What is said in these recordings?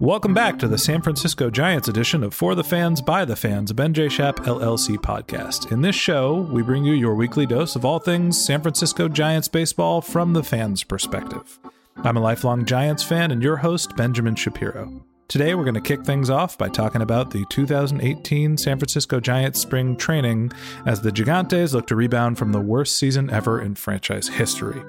Welcome back to the San Francisco Giants edition of For the Fans, by the Fans, Ben J. Shap LLC podcast. In this show, we bring you your weekly dose of all things San Francisco Giants baseball from the fans' perspective. I'm a lifelong Giants fan and your host, Benjamin Shapiro. Today, we're going to kick things off by talking about the 2018 San Francisco Giants spring training as the Gigantes look to rebound from the worst season ever in franchise history.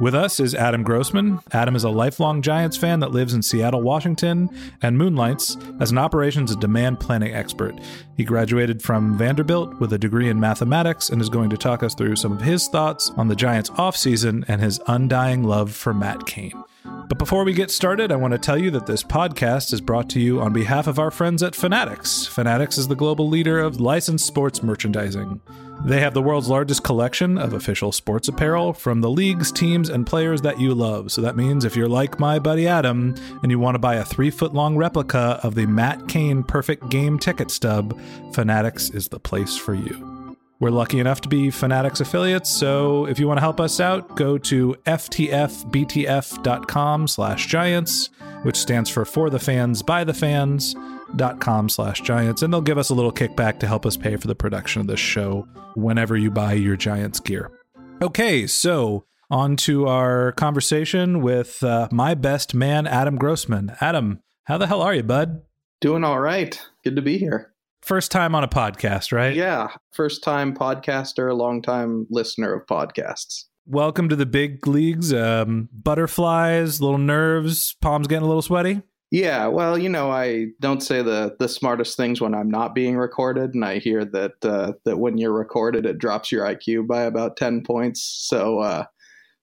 With us is Adam Grossman. Adam is a lifelong Giants fan that lives in Seattle, Washington, and moonlights as an operations and demand planning expert. He graduated from Vanderbilt with a degree in mathematics and is going to talk us through some of his thoughts on the Giants' offseason and his undying love for Matt Cain. But before we get started, I want to tell you that this podcast is brought to you on behalf of our friends at Fanatics. Fanatics is the global leader of licensed sports merchandising. They have the world's largest collection of official sports apparel from the leagues, teams, and players that you love. So that means if you're like my buddy Adam and you want to buy a three foot long replica of the Matt Cain perfect game ticket stub, Fanatics is the place for you. We're lucky enough to be Fanatics affiliates, so if you want to help us out, go to ftfbtf.com slash giants, which stands for For the Fans, By the Fans, dot com slash giants, and they'll give us a little kickback to help us pay for the production of this show whenever you buy your Giants gear. Okay, so on to our conversation with uh, my best man, Adam Grossman. Adam, how the hell are you, bud? Doing all right. Good to be here. First time on a podcast, right? Yeah. First time podcaster, long time listener of podcasts. Welcome to the big leagues. Um, butterflies, little nerves, palms getting a little sweaty. Yeah, well, you know, I don't say the the smartest things when I'm not being recorded, and I hear that uh, that when you're recorded, it drops your IQ by about ten points. So uh,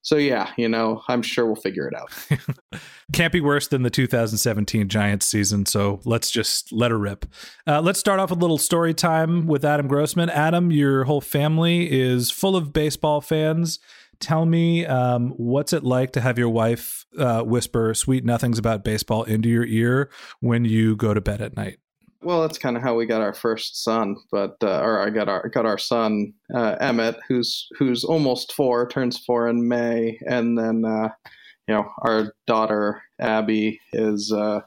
so yeah, you know, I'm sure we'll figure it out. Can't be worse than the 2017 Giants season, so let's just let her rip. Uh, let's start off with a little story time with Adam Grossman. Adam, your whole family is full of baseball fans. Tell me, um, what's it like to have your wife uh, whisper sweet nothings about baseball into your ear when you go to bed at night? Well, that's kind of how we got our first son, but uh, or I got our got our son uh, Emmett, who's who's almost four, turns four in May, and then uh, you know our daughter Abby is uh,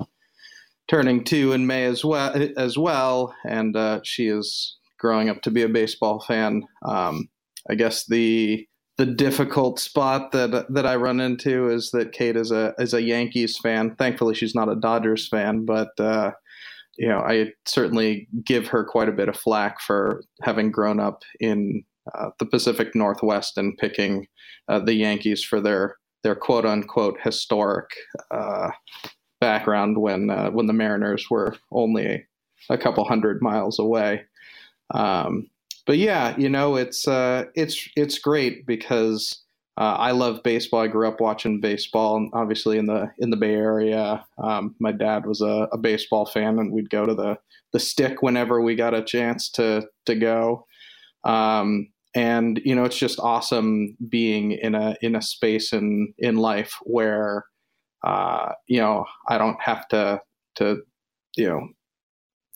turning two in May as well as well, and uh, she is growing up to be a baseball fan. Um, I guess the the difficult spot that that I run into is that Kate is a is a Yankees fan. Thankfully, she's not a Dodgers fan, but uh, you know, I certainly give her quite a bit of flack for having grown up in uh, the Pacific Northwest and picking uh, the Yankees for their their quote unquote historic uh, background when uh, when the Mariners were only a couple hundred miles away. Um, but yeah, you know, it's uh, it's it's great because uh, I love baseball. I grew up watching baseball, and obviously in the in the Bay Area. Um, my dad was a, a, baseball fan, and we'd go to the the stick whenever we got a chance to to go. Um, and you know, it's just awesome being in a in a space in in life where uh, you know I don't have to to you know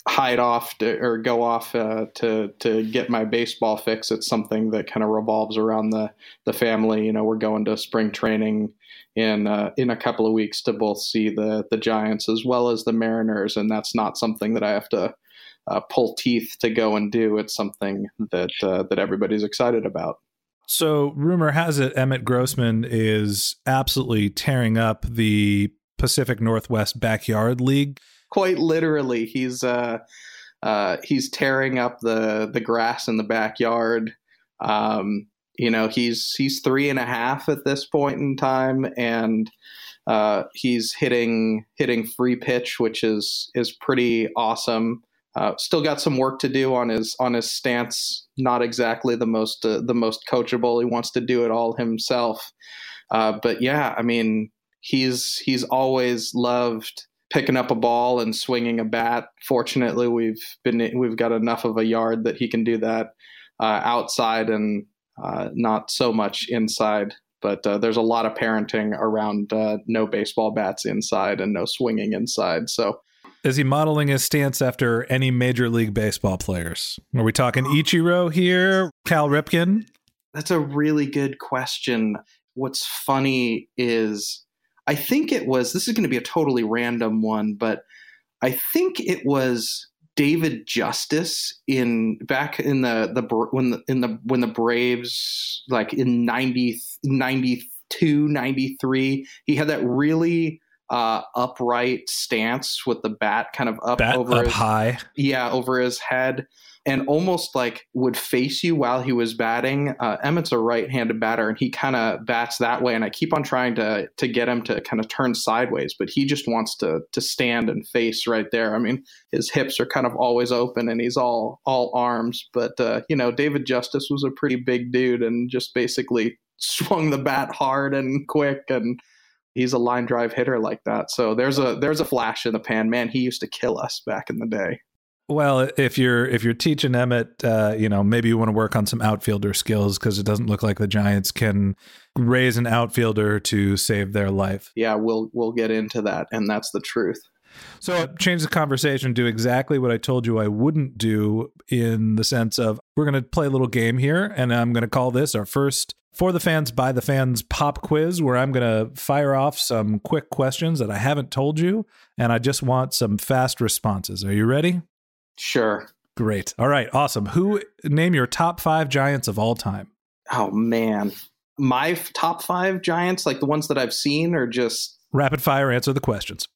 hide off to, or go off uh, to to get my baseball fix. It's something that kind of revolves around the the family. You know, we're going to spring training in uh, in a couple of weeks to both see the the Giants as well as the Mariners, and that's not something that I have to uh, pull teeth to go and do. It's something that uh, that everybody's excited about. So, rumor has it Emmett Grossman is absolutely tearing up the Pacific Northwest Backyard League quite literally. He's uh, uh, he's tearing up the the grass in the backyard. Um, you know, he's he's three and a half at this point in time, and uh, he's hitting hitting free pitch, which is is pretty awesome. Uh, still got some work to do on his on his stance. Not exactly the most uh, the most coachable. He wants to do it all himself. Uh, but yeah, I mean, he's he's always loved picking up a ball and swinging a bat. Fortunately, we've been we've got enough of a yard that he can do that uh, outside and uh, not so much inside. But uh, there's a lot of parenting around no baseball bats inside and no swinging inside. So Is he modeling his stance after any major league baseball players? Are we talking Ichiro here, Cal Ripken? That's a really good question. What's funny is I think it was this is going to be a totally random one, but I think it was David Justice in back in the the when the in the when the Braves like in 90, 92 93 he had that really uh, upright stance with the bat kind of up bat over up his, high yeah over his head and almost like would face you while he was batting. Uh, Emmet's a right-handed batter, and he kind of bats that way. And I keep on trying to to get him to kind of turn sideways, but he just wants to to stand and face right there. I mean, his hips are kind of always open, and he's all all arms. But uh, you know, David Justice was a pretty big dude, and just basically swung the bat hard and quick and he's a line drive hitter like that. So there's a there's a flash in the pan. Man, he used to kill us back in the day. Well, if you're if you're teaching Emmett, uh, you know maybe you want to work on some outfielder skills because it doesn't look like the Giants can raise an outfielder to save their life. Yeah, we'll we'll get into that, and that's the truth. So change the conversation. Do exactly what I told you I wouldn't do in the sense of we're going to play a little game here, and I'm going to call this our first for the fans by the fans pop quiz where I'm going to fire off some quick questions that I haven't told you and I just want some fast responses. Are you ready? Sure. Great. All right. Awesome. Who name your top 5 giants of all time? Oh man. My f- top 5 giants like the ones that I've seen or just rapid fire answer the questions.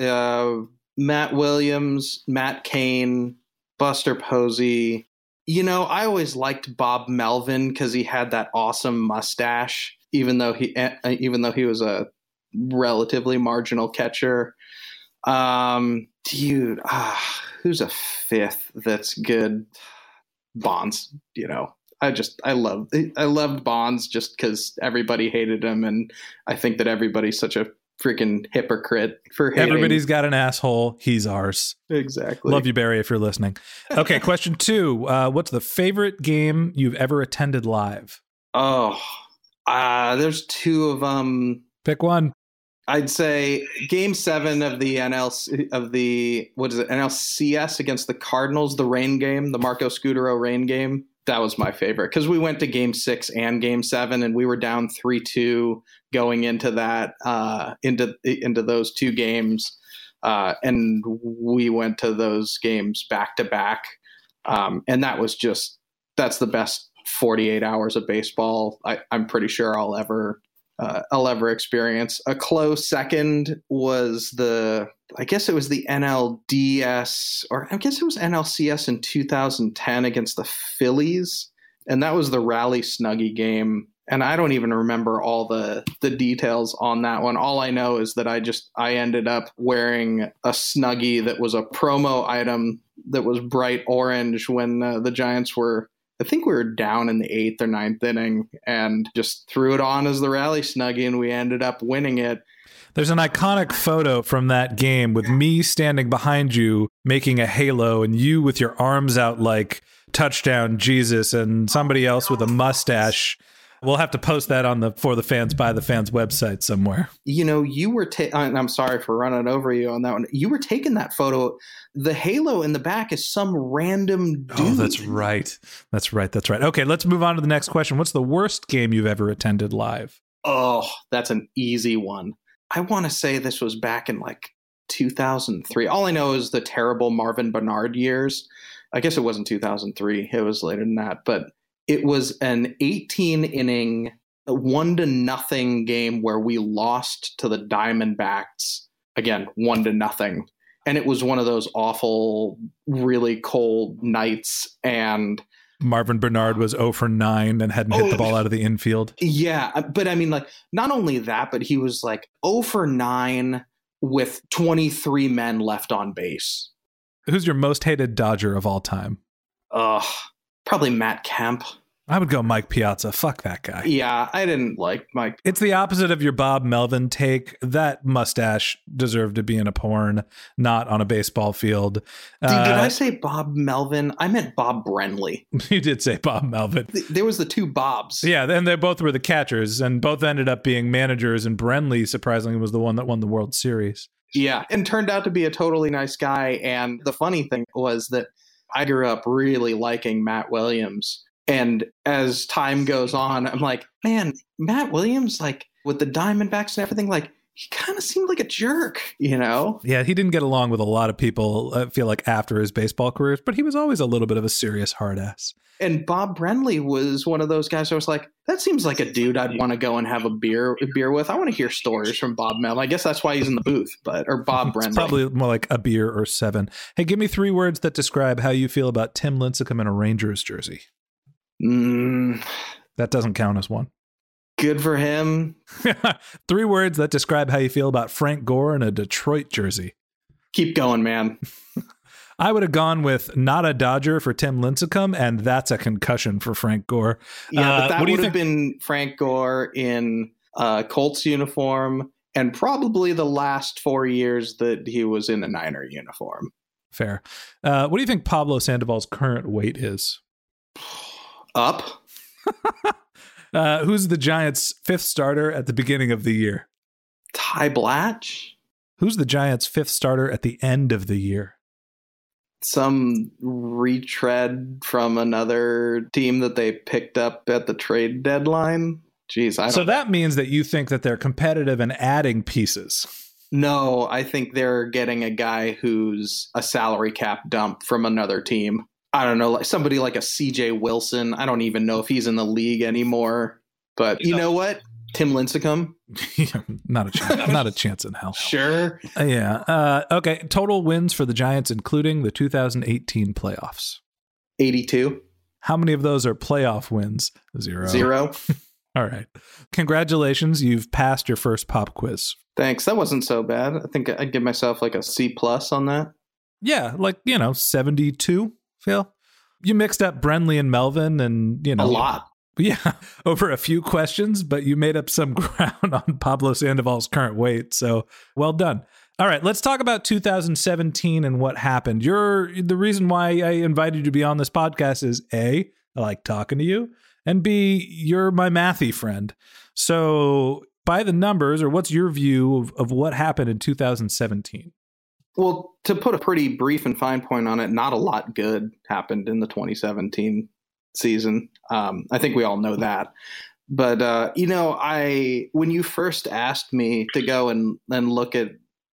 Uh Matt Williams, Matt Cain, Buster Posey, you know, I always liked Bob Melvin because he had that awesome mustache, even though he uh, even though he was a relatively marginal catcher. Um, dude, ah, who's a fifth that's good? Bonds, you know. I just I love I loved Bonds just because everybody hated him, and I think that everybody's such a freaking hypocrite for hating. Everybody's got an asshole. He's ours. Exactly. Love you, Barry, if you're listening. Okay, question two. Uh, what's the favorite game you've ever attended live? Oh, uh, there's two of them. Pick one. I'd say Game Seven of the NLC of the what is it NLCS against the Cardinals, the rain game, the Marco Scutaro rain game that was my favorite because we went to game six and game seven and we were down three two going into that uh, into into those two games uh, and we went to those games back to back. Um, and that was just that's the best 48 hours of baseball I, i'm pretty sure i'll ever uh, I'll ever experience. A close second was the, I guess it was the NLDS, or I guess it was NLCS in 2010 against the Phillies. And that was the Rally Snuggie game. And I don't even remember all the, the details on that one. All I know is that I just, I ended up wearing a Snuggie that was a promo item that was bright orange when uh, the Giants were I think we were down in the eighth or ninth inning and just threw it on as the rally snuggie, and we ended up winning it. There's an iconic photo from that game with me standing behind you making a halo and you with your arms out like touchdown Jesus and somebody else with a mustache We'll have to post that on the for the fans by the fans website somewhere. You know, you were. Ta- I'm sorry for running over you on that one. You were taking that photo. The halo in the back is some random dude. Oh, that's right. That's right. That's right. Okay, let's move on to the next question. What's the worst game you've ever attended live? Oh, that's an easy one. I want to say this was back in like 2003. All I know is the terrible Marvin Benard years. I guess it wasn't 2003. It was later than that, but it was an 18 inning, one to nothing game where we lost to the Diamondbacks. Again, one to nothing. And it was one of those awful, really cold nights. And Marvin Benard was 0 for 9 and hadn't hit the oh, ball out of the infield. Yeah. But I mean, like, not only that, but he was like 0 for 9 with 23 men left on base. Who's your most hated Dodger of all time? Ugh, probably Matt Kemp. I would go Mike Piazza. Fuck that guy. Yeah, I didn't like Mike. It's the opposite of your Bob Melvin take. That mustache deserved to be in a porn, not on a baseball field. Dude, uh, did I say Bob Melvin? I meant Bob Brenly. You did say Bob Melvin. There was the two Bobs. Yeah, and they both were the catchers, and both ended up being managers. And Brenly, surprisingly, was the one that won the World Series. Yeah, and turned out to be a totally nice guy. And the funny thing was that I grew up really liking Matt Williams. And as time goes on, I'm like, man, Matt Williams, like with the Diamondbacks and everything, like he kind of seemed like a jerk, you know? Yeah, he didn't get along with a lot of people, I feel like, after his baseball careers, but he was always a little bit of a serious hard ass. And Bob Brenly was one of those guys I was like, that seems like a dude I'd want to go and have a beer a beer with. I want to hear stories from Bob Mel. I guess that's why he's in the booth, but or Bob Brenly. probably more like a beer or seven. Hey, give me three words that describe how you feel about Tim Lincecum in a Rangers jersey. Mm, That doesn't count as one. Good for him. three words that describe how you feel about Frank Gore in a Detroit jersey. Keep going, man. I would have gone with not a Dodger for Tim Lincecum, and that's a concussion for Frank Gore. Yeah, Uh, but that what do you would have think- been Frank Gore in uh, Colts uniform, and probably the last four years that he was in a Niner uniform. Fair. Uh, what do you think Pablo Sandoval's current weight is? Up. Uh, who's the Giants' fifth starter at the beginning of the year? Ty Blach. Who's the Giants' fifth starter at the end of the year? Some retread from another team that they picked up at the trade deadline. Jeez, I don't So that means that you think that they're competitive and adding pieces. No, I think they're getting a guy who's a salary cap dump from another team. I don't know, like somebody like a CJ Wilson. I don't even know if he's in the league anymore. But you know what? Tim Lincecum? not a chance. not a chance in hell. Sure. Uh, yeah. Uh, okay. Total wins for the Giants, including the 2018 playoffs. 82. How many of those are playoff wins? Zero. Zero. All right. Congratulations. You've passed your first pop quiz. Thanks. That wasn't so bad. I think I'd give myself like a C plus on that. Yeah. Like, you know, 72, Phil. You mixed up Brenly and Melvin and, you know, A lot. Yeah, over a few questions, but you made up some ground on Pablo Sandoval's current weight. So well done. All right, let's talk about 2017 and what happened. You're the reason why I invited you to be on this podcast is A, I like talking to you, and B, you're my mathy friend. So by the numbers, or what's your view of, of what happened in 2017? Well, to put a pretty brief and fine point on it, not a lot good happened in the 2017 season. Um, I think we all know that. But uh, you know, I when you first asked me to go and and look at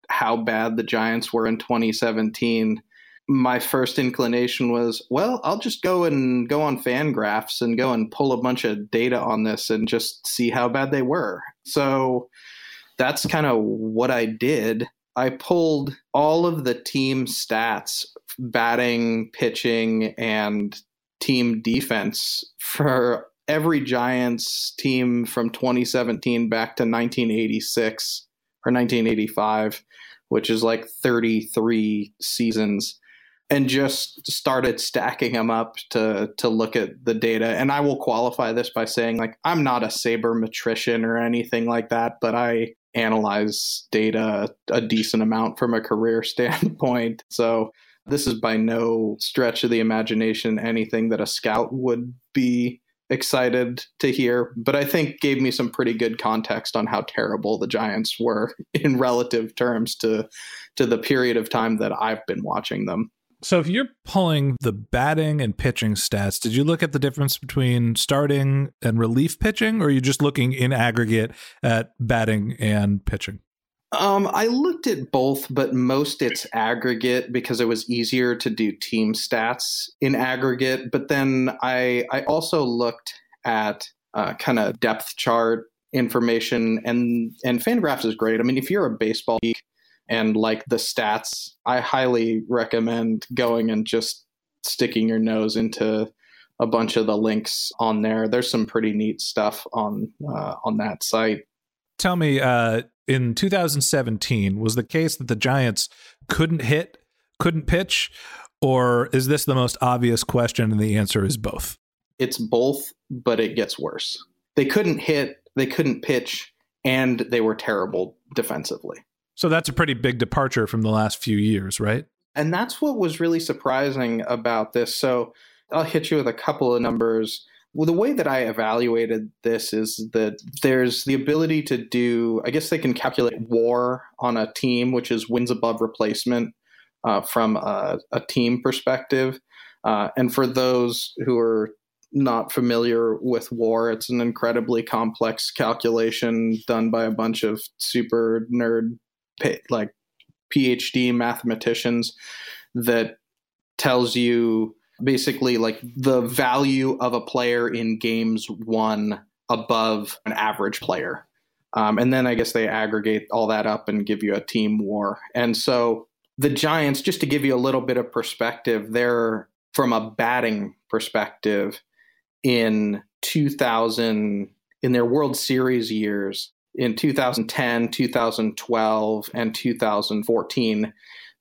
how bad the Giants were in 2017, my first inclination was, well, I'll just go and go on Fangraphs and go and pull a bunch of data on this and just see how bad they were. So that's kind of what I did. I pulled all of the team stats, batting, pitching, and team defense for every Giants team from 2017 back to 1986 or 1985, which is like 33 seasons, and just started stacking them up to to look at the data. And I will qualify this by saying, like, I'm not a sabermetrician or anything like that, but I analyze data a decent amount from a career standpoint. So this is by no stretch of the imagination anything that a scout would be excited to hear, but I think gave me some pretty good context on how terrible the Giants were in relative terms to to the period of time that I've been watching them. So if you're pulling the batting and pitching stats, did you look at the difference between starting and relief pitching, or are you just looking in aggregate at batting and pitching? Um, I looked at both, but most it's aggregate because it was easier to do team stats in aggregate. But then I I also looked at uh, kind of depth chart information, and and Fangraphs is great. I mean, if you're a baseball geek and like the stats, I highly recommend going and just sticking your nose into a bunch of the links on there. There's some pretty neat stuff on uh, on that site. Tell me, uh, in 2017, was the case that the Giants couldn't hit, couldn't pitch, or is this the most obvious question and the answer is both? It's both, but it gets worse. They couldn't hit, they couldn't pitch, and they were terrible defensively. So that's a pretty big departure from the last few years, right? And that's what was really surprising about this. So I'll hit you with a couple of numbers. Well, the way that I evaluated this is that there's the ability to do, I guess they can calculate war on a team, which is wins above replacement uh, from a, a, team perspective. Uh, and for those who are not familiar with war, it's an incredibly complex calculation done by a bunch of super nerd, like PhD mathematicians that tells you basically like the value of a player in games won above an average player. Um, and then I guess they aggregate all that up and give you a team war. And so the Giants, just to give you a little bit of perspective, they're from a batting perspective in 2000, in their World Series years, in 2010, 2012, and 2014,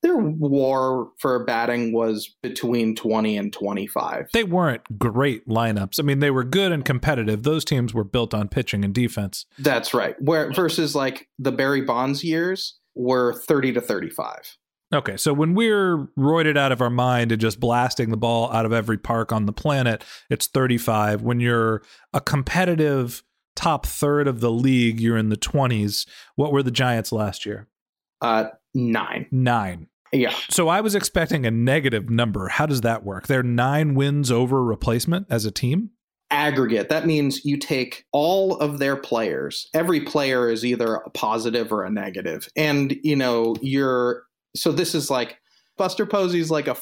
their war for batting was between 20 and 25. They weren't great lineups. I mean, they were good and competitive. Those teams were built on pitching and defense. That's right. Where versus like the Barry Bonds years were 30 to 35. Okay, so when we're roided out of our mind and just blasting the ball out of every park on the planet, it's 35. When you're a competitive top third of the league, you're in the 20s. What were the Giants last year? Uh, nine. Nine. Yeah. So I was expecting a negative number. How does that work? They're nine wins over replacement as a team? Aggregate. That means you take all of their players. Every player is either a positive or a negative. And, you know, you're so this is like Buster Posey's like a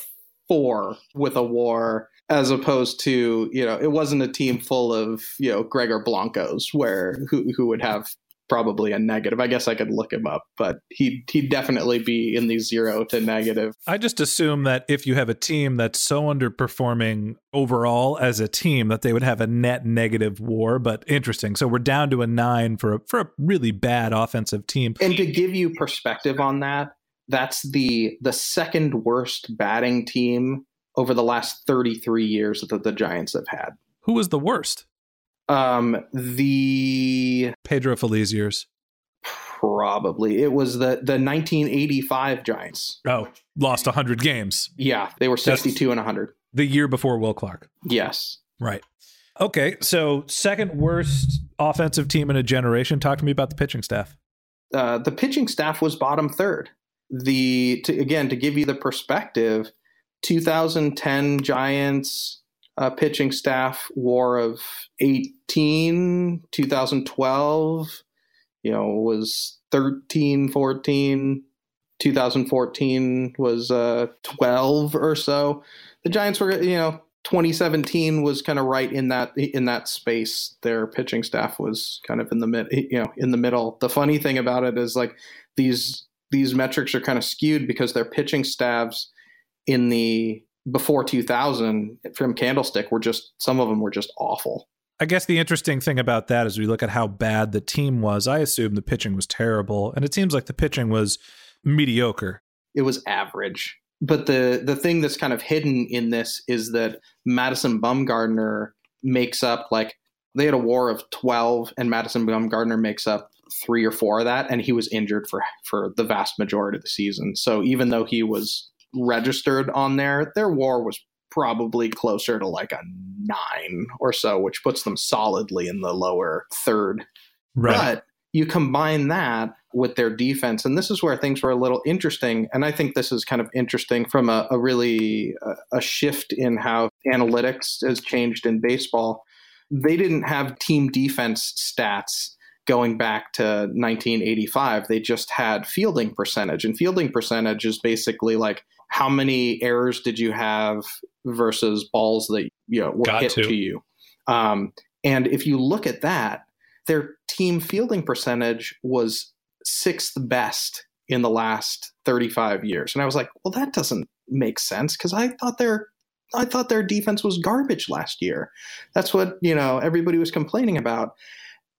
four with a war as opposed to you know it wasn't a team full of you know Gregor Blancos where who who would have probably a negative. I guess I could look him up, but he he'd definitely be in the zero to negative. I just assume that if you have a team that's so underperforming overall as a team that they would have a net negative war, but interesting. So we're down to a 9 for a, for a really bad offensive team. And to give you perspective on that, that's the the second worst batting team over the last 33 years that the Giants have had. Who was the worst? Um, the Pedro Feliz years. Probably it was the the 1985 Giants. Oh, lost 100 games. Yeah, they were 62 That's and 100. The year before Will Clark. Yes. Right. Okay, so second worst offensive team in a generation. Talk to me about the pitching staff. Uh, the pitching staff was bottom third. The to, again to give you the perspective, 2010 Giants uh, pitching staff war of 18 2012 you know was 13 14 2014 was uh, 12 or so. The giants were you know 2017 was kind of right in that in that space. Their pitching staff was kind of in the mid you know in the middle. The funny thing about it is like these these metrics are kind of skewed because their pitching staffs in the before 2000 from Candlestick were just some of them were just awful. I guess the interesting thing about that is we look at how bad the team was. I assume the pitching was terrible, and it seems like the pitching was mediocre. It was average. But the the thing that's kind of hidden in this is that Madison Bumgarner makes up like they had a war of 12 and Madison Bumgarner makes up 3 or 4 of that and he was injured for for the vast majority of the season. So even though he was registered on there, their war was probably closer to like a nine or so, which puts them solidly in the lower third. Right. But you combine that with their defense, and this is where things were a little interesting. And I think this is kind of interesting from a, a really a, a shift in how analytics has changed in baseball. They didn't have team defense stats going back to 1985. They just had fielding percentage, and fielding percentage is basically like how many errors did you have versus balls that you know were Got hit to, to you. Um, and if you look at that, their team fielding percentage was sixth best in the last 35 years. And I was like, well, that doesn't make sense because I thought their I thought their defense was garbage last year. That's what, you know, everybody was complaining about.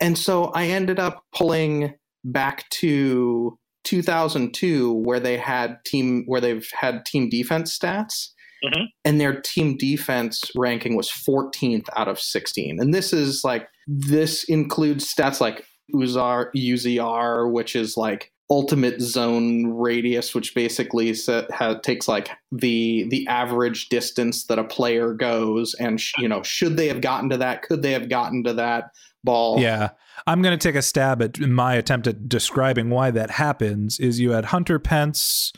And so I ended up pulling back to 2002 where they had team where they've had team defense stats mm-hmm. and their team defense ranking was 14th out of 16 and this is like this includes stats like uzar uzr which is like ultimate zone radius, which basically set, ha, takes like the the average distance that a player goes, and sh- you know, should they have gotten to that? Could they have gotten to that ball? Yeah, I'm going to take a stab at my attempt at describing why that happens. Is you had Hunter Pence.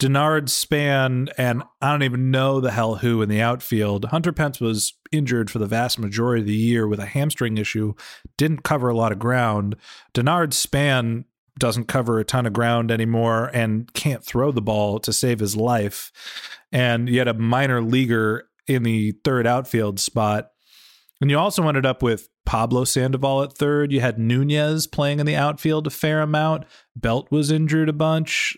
Denard Span, and I don't even know the hell who in the outfield. Hunter Pence was injured for the vast majority of the year with a hamstring issue, didn't cover a lot of ground. Denard Span doesn't cover a ton of ground anymore and can't throw the ball to save his life. And you had a minor leaguer in the third outfield spot. And you also ended up with Pablo Sandoval at third. You had Nunez playing in the outfield a fair amount. Belt was injured a bunch.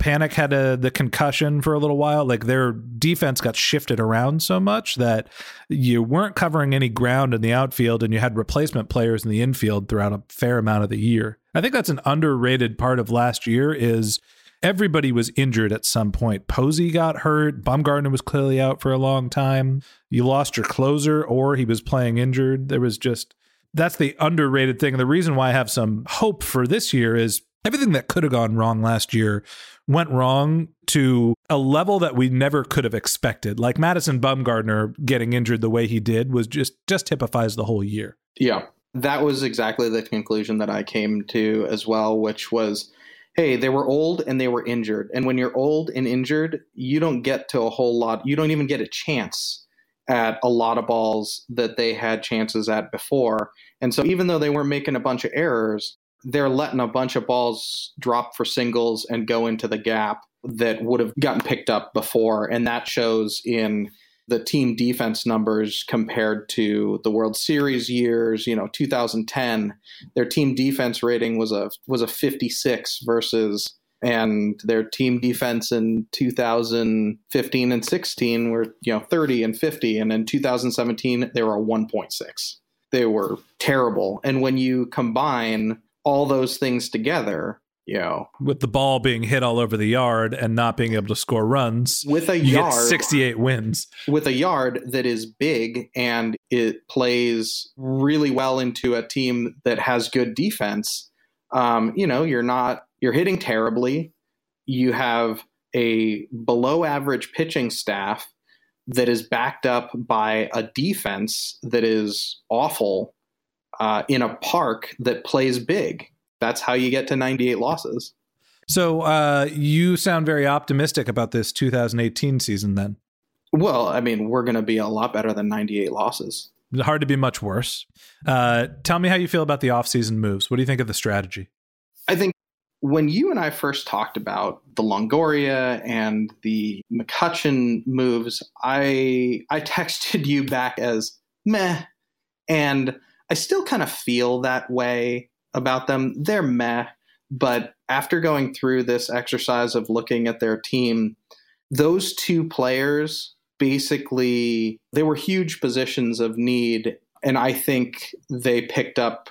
Panik had a, the concussion for a little while. Like their defense got shifted around so much that you weren't covering any ground in the outfield and you had replacement players in the infield throughout a fair amount of the year. I think that's an underrated part of last year is everybody was injured at some point. Posey got hurt. Bumgarner was clearly out for a long time. You lost your closer or he was playing injured. There was just that's the underrated thing. The reason why I have some hope for this year is everything that could have gone wrong last year went wrong to a level that we never could have expected. Like Madison Bumgarner getting injured the way he did was just just typifies the whole year. Yeah. That was exactly the conclusion that I came to as well, which was hey, they were old and they were injured. And when you're old and injured, you don't get to a whole lot, you don't even get a chance at a lot of balls that they had chances at before. And so even though they weren't making a bunch of errors, they're letting a bunch of balls drop for singles and go into the gap that would have gotten picked up before. And that shows in the team defense numbers compared to the World Series years, you know, 2010, their team defense rating was a was a 56 versus and their team defense in 2015 and 16 were, you know, 30 and 50 and in 2017 they were a 1.6. They were terrible. And when you combine all those things together, you know, with the ball being hit all over the yard and not being able to score runs, with a yard, 68 wins, with a yard that is big and it plays really well into a team that has good defense. Um, you know, you're not you're hitting terribly. You have a below average pitching staff that is backed up by a defense that is awful uh, in a park that plays big. That's how you get to 98 losses. So uh, you sound very optimistic about this 2018 season then. Well, I mean, we're going to be a lot better than 98 losses. Hard to be much worse. Uh, tell me how you feel about the offseason moves. What do you think of the strategy? I think when you and I first talked about the Longoria and the McCutchen moves, I I texted you back as meh, and I still kind of feel that way about them. They're meh, but after going through this exercise of looking at their team, those two players basically they were huge positions of need and I think they picked up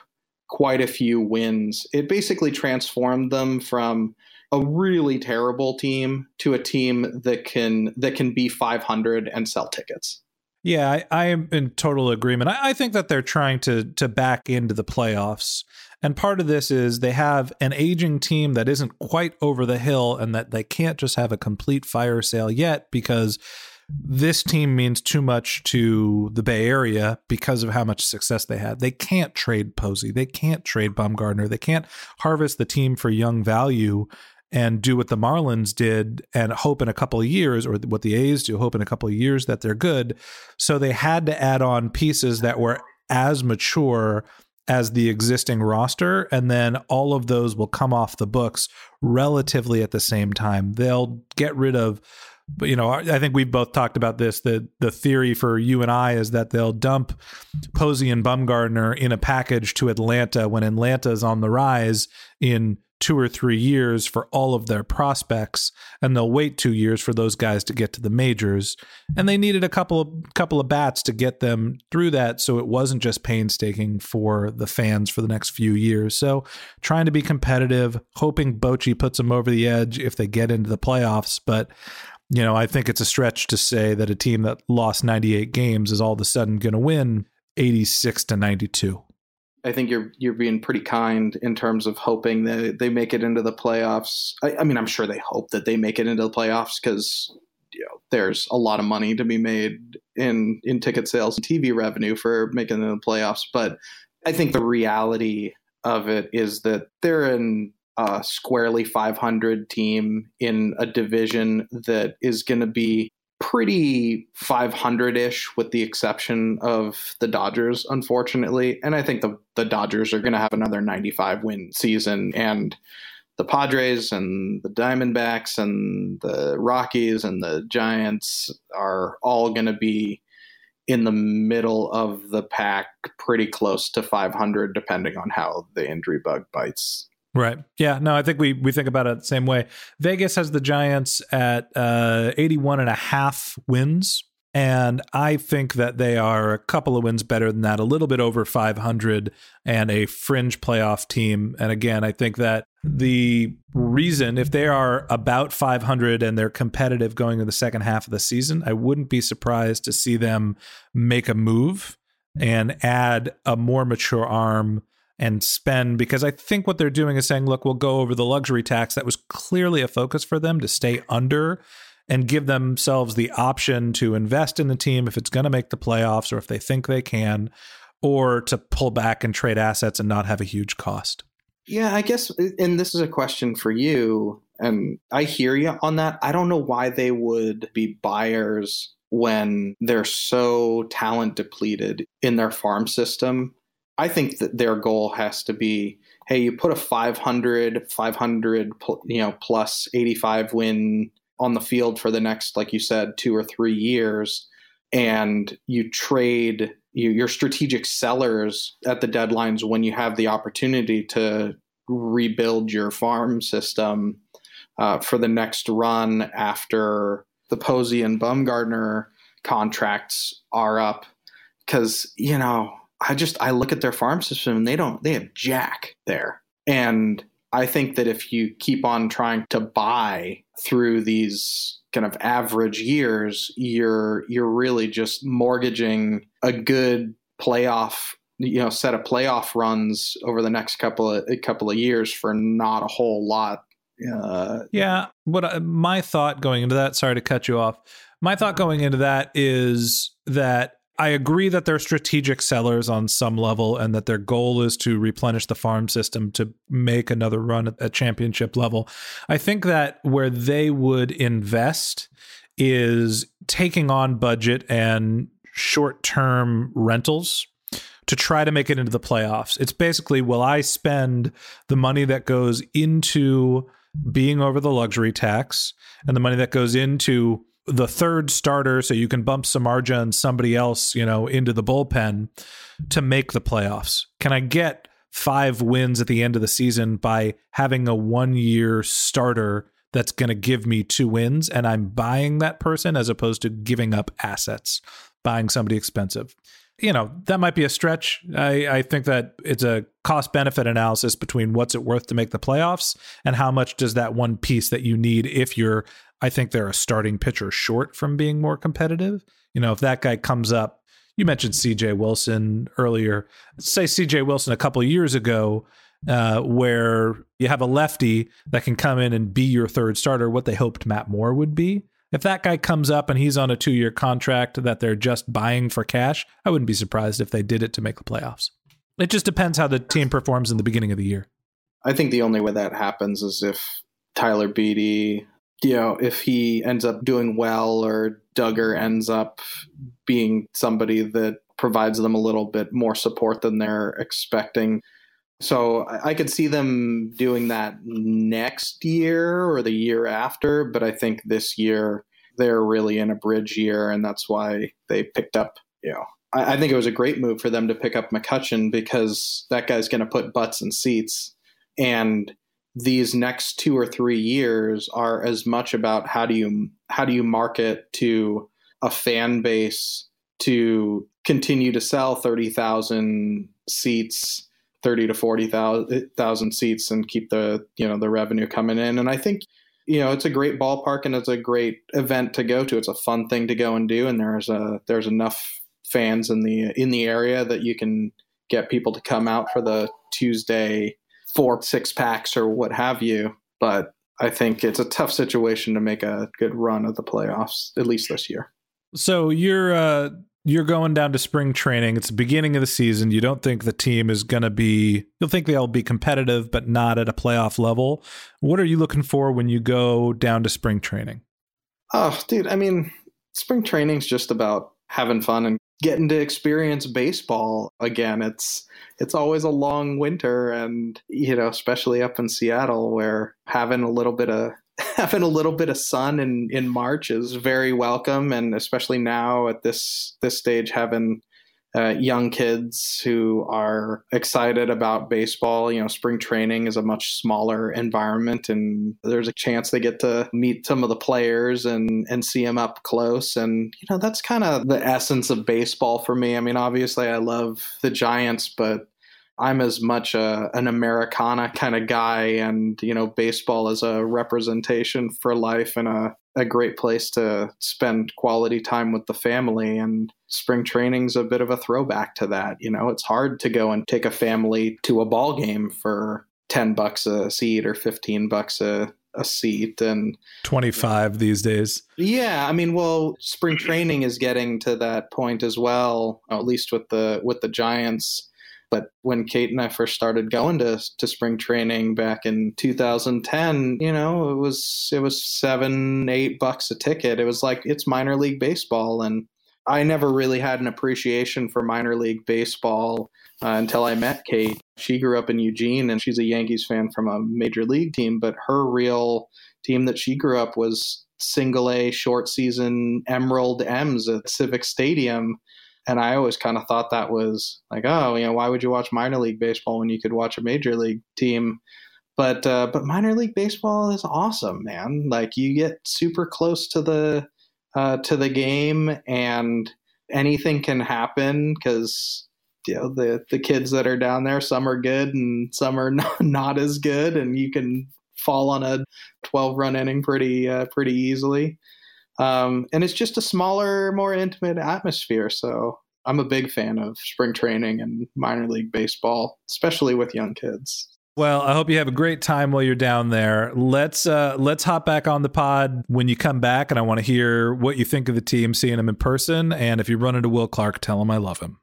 quite a few wins. It basically transformed them from a really terrible team to a team that can that can be 500 and sell tickets. Yeah, I, I, am in total agreement. I, I, think that they're trying to to back into the playoffs, and part of this is they have an aging team that isn't quite over the hill, and that they can't just have a complete fire sale yet because this team means too much to the Bay Area because of how much success they had. They can't trade Posey, they can't trade Bumgarner, they can't harvest the team for young value and do what the Marlins did and hope in a couple of years, or what the A's do, hope in a couple of years that they're good. So they had to add on pieces that were as mature as the existing roster, and then all of those will come off the books relatively at the same time. They'll get rid of you know i think we've both talked about this the the theory for you and i is that they'll dump posey and Bumgarner in a package to atlanta when atlanta's on the rise in two or three years for all of their prospects, and they'll wait two years for those guys to get to the majors. And they needed a couple of couple of bats to get them through that, so it wasn't just painstaking for the fans for the next few years. So trying to be competitive, hoping Bochy puts them over the edge if they get into the playoffs, but you know, I think it's a stretch to say that a team that lost 98 games is all of a sudden going to win 86 to 92. I think you're you're being pretty kind in terms of hoping that they make it into the playoffs. I, I mean, I'm sure they hope that they make it into the playoffs because you know there's a lot of money to be made in in ticket sales and TV revenue for making the playoffs. But I think the reality of it is that they're in a squarely 500 team in a division that is going to be pretty 500 ish, with the exception of the Dodgers, unfortunately. And I think the, the Dodgers are going to have another 95 win season. And the Padres and the Diamondbacks and the Rockies and the Giants are all going to be in the middle of the pack, pretty close to 500, depending on how the injury bug bites. Right. Yeah. No, I think we we think about it the same way. Vegas has the Giants at uh, 81 and a half wins. And I think that they are a couple of wins better than that, a little bit over 500 and a fringe playoff team. And again, I think that the reason, if they are about 500 and they're competitive going in the second half of the season, I wouldn't be surprised to see them make a move and add a more mature arm and spend because I think what they're doing is saying, look, we'll go over the luxury tax that was clearly a focus for them to stay under and give themselves the option to invest in the team if it's going to make the playoffs or if they think they can, or to pull back and trade assets and not have a huge cost. Yeah, I guess, and this is a question for you. And I hear you on that. I don't know why they would be buyers when they're so talent depleted in their farm system I think that their goal has to be hey, you put a 500, 500, you know, plus 85 win on the field for the next, like you said, two or three years, and you trade you, your strategic sellers at the deadlines when you have the opportunity to rebuild your farm system uh, for the next run after the Posey and Bumgarner contracts are up. Because, you know, I just I look at their farm system and they don't they have jack there. And I think that if you keep on trying to buy through these kind of average years, you're you're really just mortgaging a good playoff you know set of playoff runs over the next couple of a couple of years for not a whole lot. Uh, yeah, what I, my thought going into that. Sorry to cut you off. My thought going into that is that I agree that they're strategic sellers on some level and that their goal is to replenish the farm system to make another run at, championship level. I think that where they would invest is taking on budget and short term rentals to try to make it into the playoffs. It's basically will I spend the money that goes into being over the luxury tax and the money that goes into the third starter so you can bump Samardzija and somebody else, you know, into the bullpen to make the playoffs? Can I get five wins at the end of the season by having a one year starter that's going to give me two wins and I'm buying that person as opposed to giving up assets, buying somebody expensive? You know, that might be a stretch. I, I think that it's a cost benefit analysis between what's it worth to make the playoffs and how much does that one piece that you need if you're I think they're a starting pitcher short from being more competitive. You know, if that guy comes up, you mentioned CJ Wilson earlier. Say CJ Wilson a couple years ago, uh, where you have a lefty that can come in and be your third starter, what they hoped Matt Moore would be. If that guy comes up and he's on a two year contract that they're just buying for cash, I wouldn't be surprised if they did it to make the playoffs. It just depends how the team performs in the beginning of the year. I think the only way that happens is if Tyler Beede you know, if he ends up doing well or Duggar ends up being somebody that provides them a little bit more support than they're expecting. So I could see them doing that next year or the year after, but I think this year they're really in a bridge year, and that's why they picked up, you know, I, I think it was a great move for them to pick up McCutchen because that guy's going to put butts in seats. And these next two or three years are as much about how do you how do you market to a fan base to continue to sell 30,000 seats 30 to 40,000 seats and keep the you know the revenue coming in and I think you know it's a great ballpark and it's a great event to go to it's a fun thing to go and do and there's a there's enough fans in the in the area that you can get people to come out for the Tuesday four six packs or what have you. But I think it's a tough situation to make a good run of the playoffs, at least this year. So you're uh, you're going down to spring training. It's the beginning of the season. You don't think the team is going to be. You'll think they'll be competitive, but not at a playoff level. What are you looking for when you go down to spring training? Oh, dude. I mean, spring training's just about having fun and getting to experience baseball again. It's it's always a long winter and you know, especially up in Seattle where having a little bit of having a little bit of sun in in March is very welcome and especially now at this this stage having uh, young kids who are excited about baseball. You know, spring training is a much smaller environment, and there's a chance they get to meet some of the players and and see them up close. And you know, that's kind of the essence of baseball for me. I mean, obviously, I love the Giants, but I'm as much a, an Americana kind of guy, and you know, baseball is a representation for life and a a great place to spend quality time with the family. And spring training's a bit of a throwback to that. You know, it's hard to go and take a family to a ball game for ten bucks a seat or fifteen bucks a a seat and 25 these days. Yeah, I mean, well, spring training is getting to that point as well, at least with the with the Giants but when Kate and I first started going to to spring training back in 2010, you know, it was it was seven, eight bucks a ticket. It was like it's minor league baseball, and I never really had an appreciation for minor league baseball uh, until I met Kate. She grew up in Eugene, and she's a Yankees fan from a major league team. But her real team that she grew up was single A short season Emerald M's at Civic Stadium and I always kind of thought that was like, oh, you know, why would you watch minor league baseball when you could watch a major league team? But uh, but minor league baseball is awesome, man. Like you get super close to the uh, to the game, and anything can happen because you know the the kids that are down there, some are good and some are not, not as good, and you can fall on a 12 run inning pretty uh, pretty easily. Um, and it's just a smaller, more intimate atmosphere. So I'm a big fan of spring training and minor league baseball, especially with young kids. Well, I hope you have a great time while you're down there. Let's uh, let's hop back on the pod when you come back, and I want to hear what you think of the team, seeing him in person. And if you run into Will Clark, tell him I love him.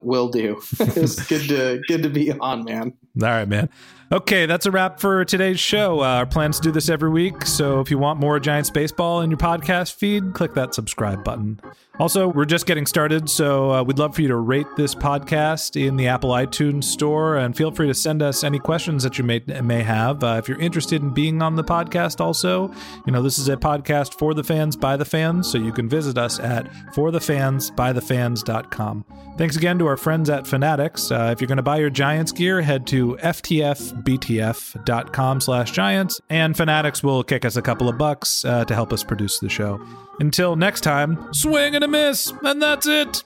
Will do. it's good to good to be on, man. All right, man. Okay, that's a wrap for today's show. Uh, our plans to do this every week, so if you want more Giants baseball in your podcast feed, click that subscribe button. Also, we're just getting started, so uh, we'd love for you to rate this podcast in the Apple iTunes store, and feel free to send us any questions that you may may have. Uh, if you're interested in being on the podcast, also, you know this is a podcast for the fans by the fans, so you can visit us at forthefansbythefans.com. Thanks again to our friends at Fanatics. Uh, if you're going to buy your Giants gear, head to ftfbtf.com slash giants, and Fanatics will kick us a couple of bucks uh, to help us produce the show. Until next time, swing and miss, and that's it.